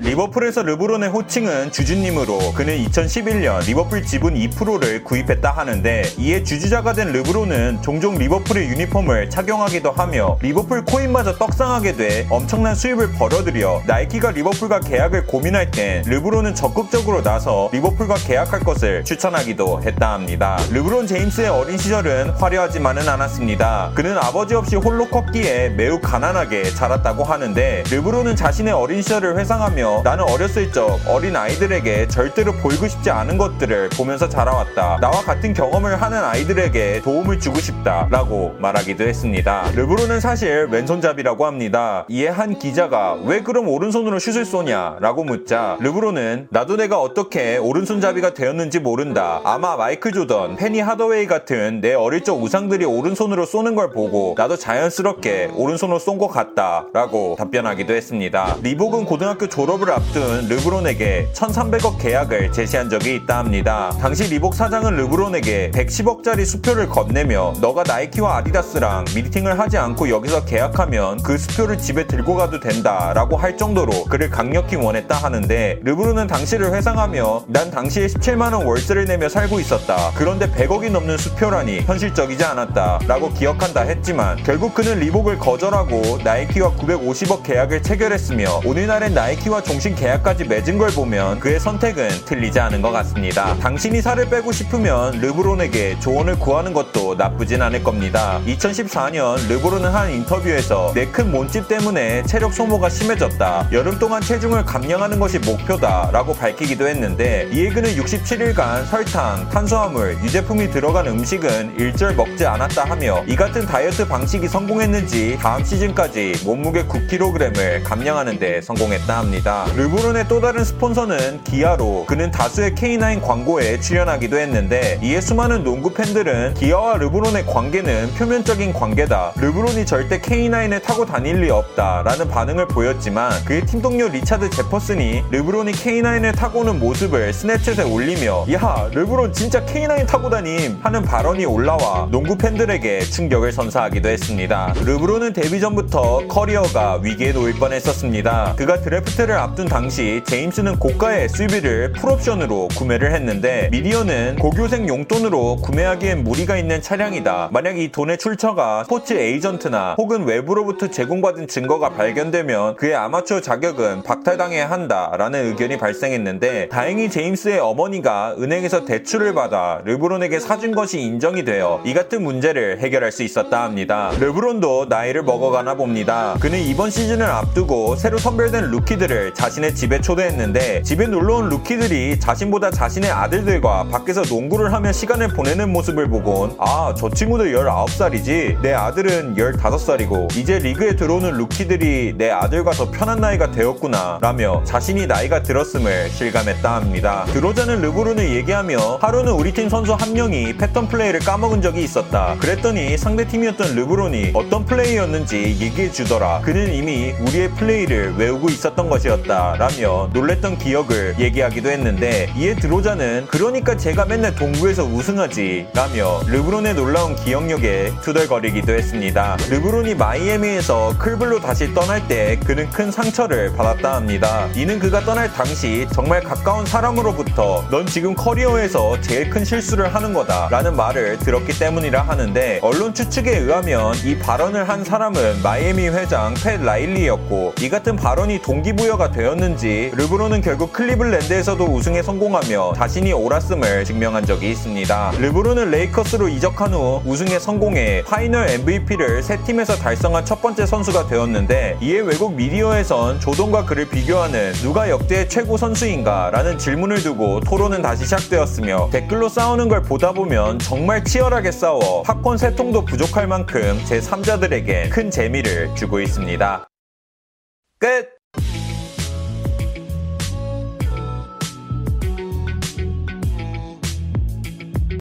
리버풀에서 르브론의 호칭은 주주님으로 그는 2011년 리버풀 지분 2%를 구입했다 하는데 이에 주주가 된 르브론은 종종 리버풀의 유니폼을 착용하기도 하며 리버풀 코인마저 떡상하게 돼 엄청난 수입을 벌어들여 나이키가 리버풀과 계약을 고민할 땐 르브론은 적극적으로 나서 리버풀과 계약할 것을 추천하기도 했다 합니다. 르브론 제임스의 어린 시절은 화려하지만은 않았습니다. 그는 아버지 없이 홀로 컸기에 매우 가난하게 자랐다고 하는데 르브론은 자신의 어린 시절을 회상하며 나는 어렸을 적 어린 아이들에게 절대로 보이고 싶지 않은 것들을 보면서 자라왔다. 나와 같은 경험을 하는 아이들에게 도움을 주고 싶다. 라고 말하기도 했습니다. 르브론은 사실 왼손잡이라고 합니다. 이에 한 기자가 왜 그럼 오른손으로 슛을 쏘냐? 라고 묻자 르브론은 나도 내가 어떻게 오른손잡이가 되었는지 모른다. 아마 마이클 조던, 페니 하더웨이 같은 내 어릴 적 우상들이 오른손으로 쏘는 걸 보고 나도 자연스럽게 오른손으로 쏜 것 같다. 라고 답변하기도 했습니다. 리복은 고등학교 졸업 을 앞둔 르브론에게 1300억 계약을 제시한 적이 있다 합니다. 당시 리복 사장은 르브론에게 110억짜리 수표를 건네며 너가 나이키와 아디다스랑 미팅을 하지 않고 여기서 계약하면 그 수표를 집에 들고 가도 된다 라고 할 정도로 그를 강력히 원했다 하는데 르브론은 당시를 회상하며 난 당시에 17만원 월세를 내며 살고 있었다. 그런데 100억이 넘는 수표라니 현실적이지 않았다 라고 기억한다 했지만 결국 그는 리복을 거절하고 나이키와 950억 계약을 체결했으며 오늘날엔 나이키와 종신 계약까지 맺은 걸 보면 그의 선택은 틀리지 않은 것 같습니다. 당신이 살을 빼고 싶으면 르브론에게 조언을 구하는 것도 나쁘진 않을 겁니다. 2014년 르브론은 한 인터뷰에서 내 큰 몸집 때문에 체력 소모가 심해졌다. 여름 동안 체중을 감량하는 것이 목표다. 라고 밝히기도 했는데 이에 그는 67일간 설탕, 탄수화물, 유제품이 들어간 음식은 일절 먹지 않았다 하며 이 같은 다이어트 방식이 성공했는지 다음 시즌까지 몸무게 9kg을 감량하는 데 성공했다 합니다. 르브론의 또 다른 스폰서는 기아로 그는 다수의 K9 광고에 출연하기도 했는데 이에 수많은 농구 팬들은 기아와 르브론의 관계는 표면적인 관계다. 르브론이 절대 K9에 타고 다닐 리 없다. 라는 반응을 보였지만 그의 팀 동료 리차드 제퍼슨이 르브론이 K9을 타고 오는 모습을 스냅챗에 올리며 야 르브론 진짜 K9 타고 다님 하는 발언이 올라와 농구 팬들에게 충격을 선사하기도 했습니다. 르브론은 데뷔 전부터 커리어가 위기에 놓일 뻔했었습니다. 그가 드래프트를 앞둔 당시 제임스는 고가의 SUV를 풀옵션으로 구매를 했는데 미디어는 고교생 용돈으로 구매하기엔 무리가 있는 차량이다. 만약 이 돈의 출처가 스포츠 에이전트나 혹은 외부로부터 제공받은 증거가 발견되면 그의 아마추어 자격은 박탈당해야 한다라는 의견이 발생했는데 다행히 제임스의 어머니가 은행에서 대출을 받아 르브론에게 사준 것이 인정이 되어 이 같은 문제를 해결할 수 있었다 합니다. 르브론도 나이를 먹어가나 봅니다. 그는 이번 시즌을 앞두고 새로 선별된 루키들을 자신의 집에 초대했는데 집에 놀러온 루키들이 자신보다 자신의 아들들과 밖에서 농구를 하며 시간을 보내는 모습을 보곤 아, 저 친구들 19살이지. 내 아들은 15살이고 이제 리그에 들어오는 루키들이 내 아들과 더 편한 나이가 되었구나 라며 자신이 나이가 들었음을 실감했다 합니다. 그러자는 르브론을 얘기하며 하루는 우리 팀 선수 한 명이 패턴 플레이를 까먹은 적이 있었다. 그랬더니 상대 팀이었던 르브론이 어떤 플레이였는지 얘기해 주더라. 그는 이미 우리의 플레이를 외우고 있었던 것이었다. 라며 놀랬던 기억을 얘기하기도 했는데 이에 드로자는 그러니까 제가 맨날 동부에서 우승하지 라며 르브론의 놀라운 기억력에 투덜거리기도 했습니다. 르브론이 마이애미에서 클블로 다시 떠날 때 그는 큰 상처를 받았다 합니다. 이는 그가 떠날 당시 정말 가까운 사람으로부터 넌 지금 커리어에서 제일 큰 실수를 하는 거다 라는 말을 들었기 때문이라 하는데 언론 추측에 의하면 이 발언을 한 사람은 마이애미 회장 팻 라일리였고 이 같은 발언이 동기부여 가 되었는지 르브론은 결국 클리블랜드에서도 우승에 성공하며 자신이 옳았음을 증명한 적이 있습니다. 르브론은 레이커스로 이적한 후 우승에 성공해 파이널 MVP를 세 팀에서 달성한 첫 번째 선수가 되었는데 이에 외국 미디어에선 조던과 그를 비교하는 누가 역대 최고 선수인가 라는 질문을 두고 토론은 다시 시작되었으며 댓글로 싸우는 걸 보다 보면 정말 치열하게 싸워 팝콘 세 통도 부족할 만큼 제3자들에게 큰 재미를 주고 있습니다. 끝!